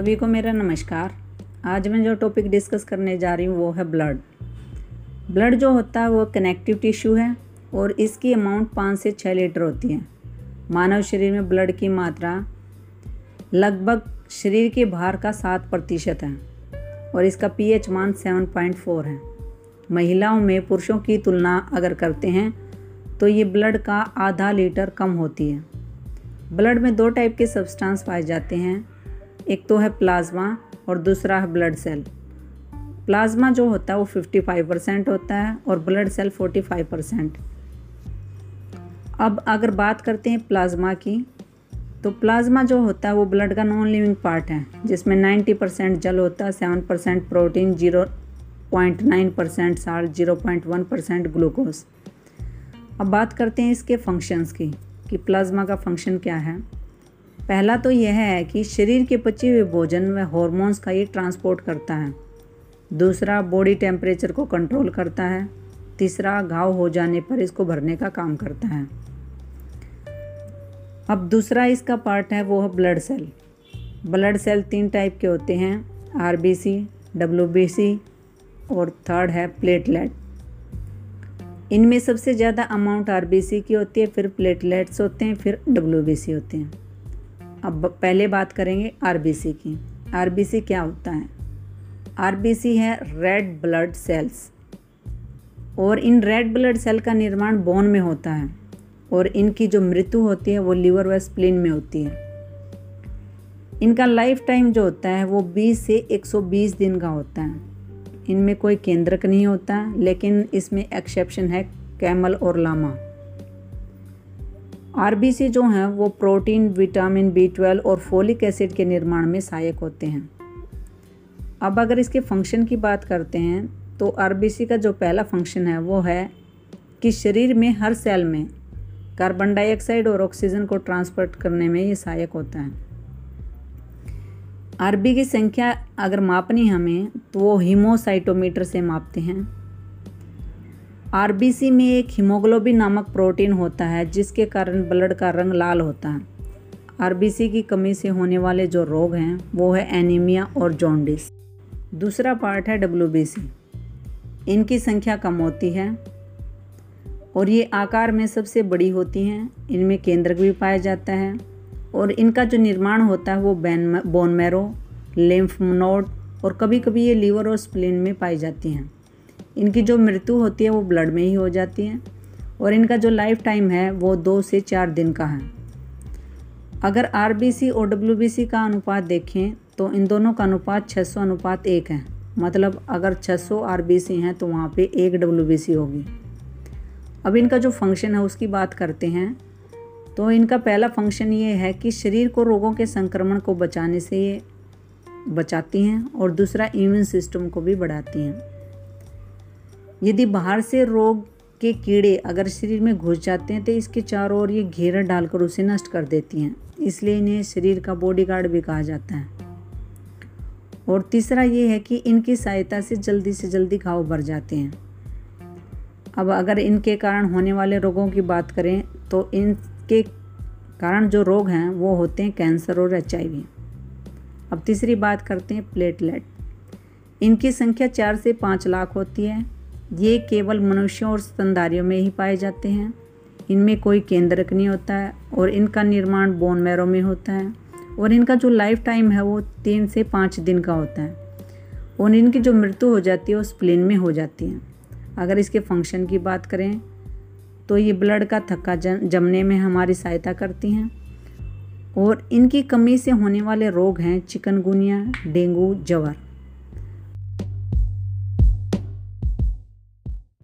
सभी को मेरा नमस्कार। आज मैं जो टॉपिक डिस्कस करने जा रही हूँ, वो है ब्लड ब्लड जो होता है, वो कनेक्टिव टिश्यू है और इसकी अमाउंट पाँच से छः लीटर होती है। मानव शरीर में ब्लड की मात्रा लगभग शरीर के भार का सात प्रतिशत है और इसका पीएच मान सेवन पॉइंट फोर है। महिलाओं में पुरुषों की तुलना अगर करते हैं तो ये ब्लड का आधा लीटर कम होती है। ब्लड में दो टाइप के सब्सटेंस पाए जाते हैं एक तो है प्लाज्मा और दूसरा है ब्लड सेल। प्लाज्मा जो होता है वो 55 परसेंट होता है और ब्लड सेल 45 परसेंट अब अगर बात करते हैं प्लाज्मा की तो प्लाज्मा जो होता है वो ब्लड का नॉन लिविंग पार्ट है, जिसमें 90 परसेंट जल होता है seven percent protein zero point nine percent salt zero point one percent glucose अब बात करते हैं इसके फ़ंक्शंस की, कि प्लाज्मा का फ़ंक्शन क्या है। पहला तो यह है कि शरीर के पचे हुए भोजन व हॉर्मोन्स का ये ट्रांसपोर्ट करता है। दूसरा बॉडी टेम्परेचर को कंट्रोल करता है। तीसरा, घाव हो जाने पर इसको भरने का काम करता है। अब दूसरा इसका पार्ट है, वो है ब्लड सेल ब्लड सेल तीन टाइप के होते हैं R B C W B C और थर्ड है प्लेटलेट इनमें सबसे ज़्यादा अमाउंट आर बी सी की होती है, फिर प्लेटलेट्स होते हैं, फिर डब्ल्यू बी सी होते हैं। अब पहले बात करेंगे आरबीसी की। आरबीसी क्या होता है? आरबीसी है रेड ब्लड सेल्स और इन रेड ब्लड सेल का निर्माण बोन में होता है। और इनकी जो मृत्यु होती है, वो लीवर व स्प्लिन में होती है। इनका लाइफ टाइम जो होता है, वो 20 से 120 दिन का होता है। इनमें कोई केंद्रक नहीं होता, लेकिन इसमें एक्सेप्शन है कैमल और लामा। आरबीसी जो हैं, वो प्रोटीन, विटामिन, बी ट्वेल्व और फोलिक एसिड के निर्माण में सहायक होते हैं। अब अगर इसके फ़ंक्शन की बात करते हैं तो आरबीसी का जो पहला फ़ंक्शन है, वो है कि शरीर में हर सेल में कार्बन डाइऑक्साइड और ऑक्सीजन को ट्रांसपोर्ट करने में ये सहायक होता है। आरबी की संख्या अगर मापनी हमें तो वो हीमोसाइटोमीटर से मापते हैं। आरबीसी में एक हीमोग्लोबिन नामक प्रोटीन होता है, जिसके कारण ब्लड का रंग लाल होता है। आरबीसी की कमी से होने वाले जो रोग हैं, वो है एनीमिया और जॉन्डिस। दूसरा पार्ट है डब्ल्यूबीसी। इनकी संख्या कम होती है और ये आकार में सबसे बड़ी होती हैं। इनमें केंद्रक भी पाया जाता है और इनका जो निर्माण होता है, वो बैन बोन मैरो, लिम्फ नोड और कभी कभी ये लीवर और स्प्लिन में पाई जाती हैं। इनकी जो मृत्यु होती है वो ब्लड में ही हो जाती है और इनका जो लाइफ टाइम है वो दो से चार दिन का है। अगर आर बी सी और डब्ल्यू बी सी का अनुपात देखें तो इन दोनों का अनुपात 600 अनुपात एक है। मतलब अगर 600 आर बी सी हैं तो वहाँ पे एक डब्ल्यू बी सी होगी। अब इनका जो फ़ंक्शन है उसकी बात करते हैं। तो इनका पहला फ़ंक्शन ये है कि शरीर को रोगों के संक्रमण को बचाने से ये बचाती हैं और दूसरा इम्यून सिस्टम को भी बढ़ाती हैं। यदि बाहर से रोग के कीड़े अगर शरीर में घुस जाते हैं तो इसके चारों ओर ये घेरा डालकर उसे नष्ट कर देती हैं। इसलिए इन्हें शरीर का बॉडी गार्ड भी कहा जाता है। और तीसरा ये है कि इनकी सहायता से जल्दी से जल्दी घाव भर जाते हैं। अब अगर इनके कारण होने वाले रोगों की बात करें तो इनके कारण जो रोग हैं, वो होते हैं कैंसर और एचआईवी। अब तीसरी बात करते हैं प्लेटलेट इनकी संख्या चार से पाँच लाख होती है। ये केवल मनुष्यों और स्तनधारियों में ही पाए जाते हैं। इनमें कोई केंद्रक नहीं होता है और इनका निर्माण बोन मैरो में होता है। और इनका जो लाइफ टाइम है वो तीन से पाँच दिन का होता है। और इनकी जो मृत्यु हो जाती है वो स्प्लिन में हो जाती है। अगर इसके फ़ंक्शन की बात करें तो ये ब्लड का थक्का जमने में हमारी सहायता करती हैं। और इनकी कमी से होने वाले रोग हैं चिकनगुनिया, डेंगू, जवर।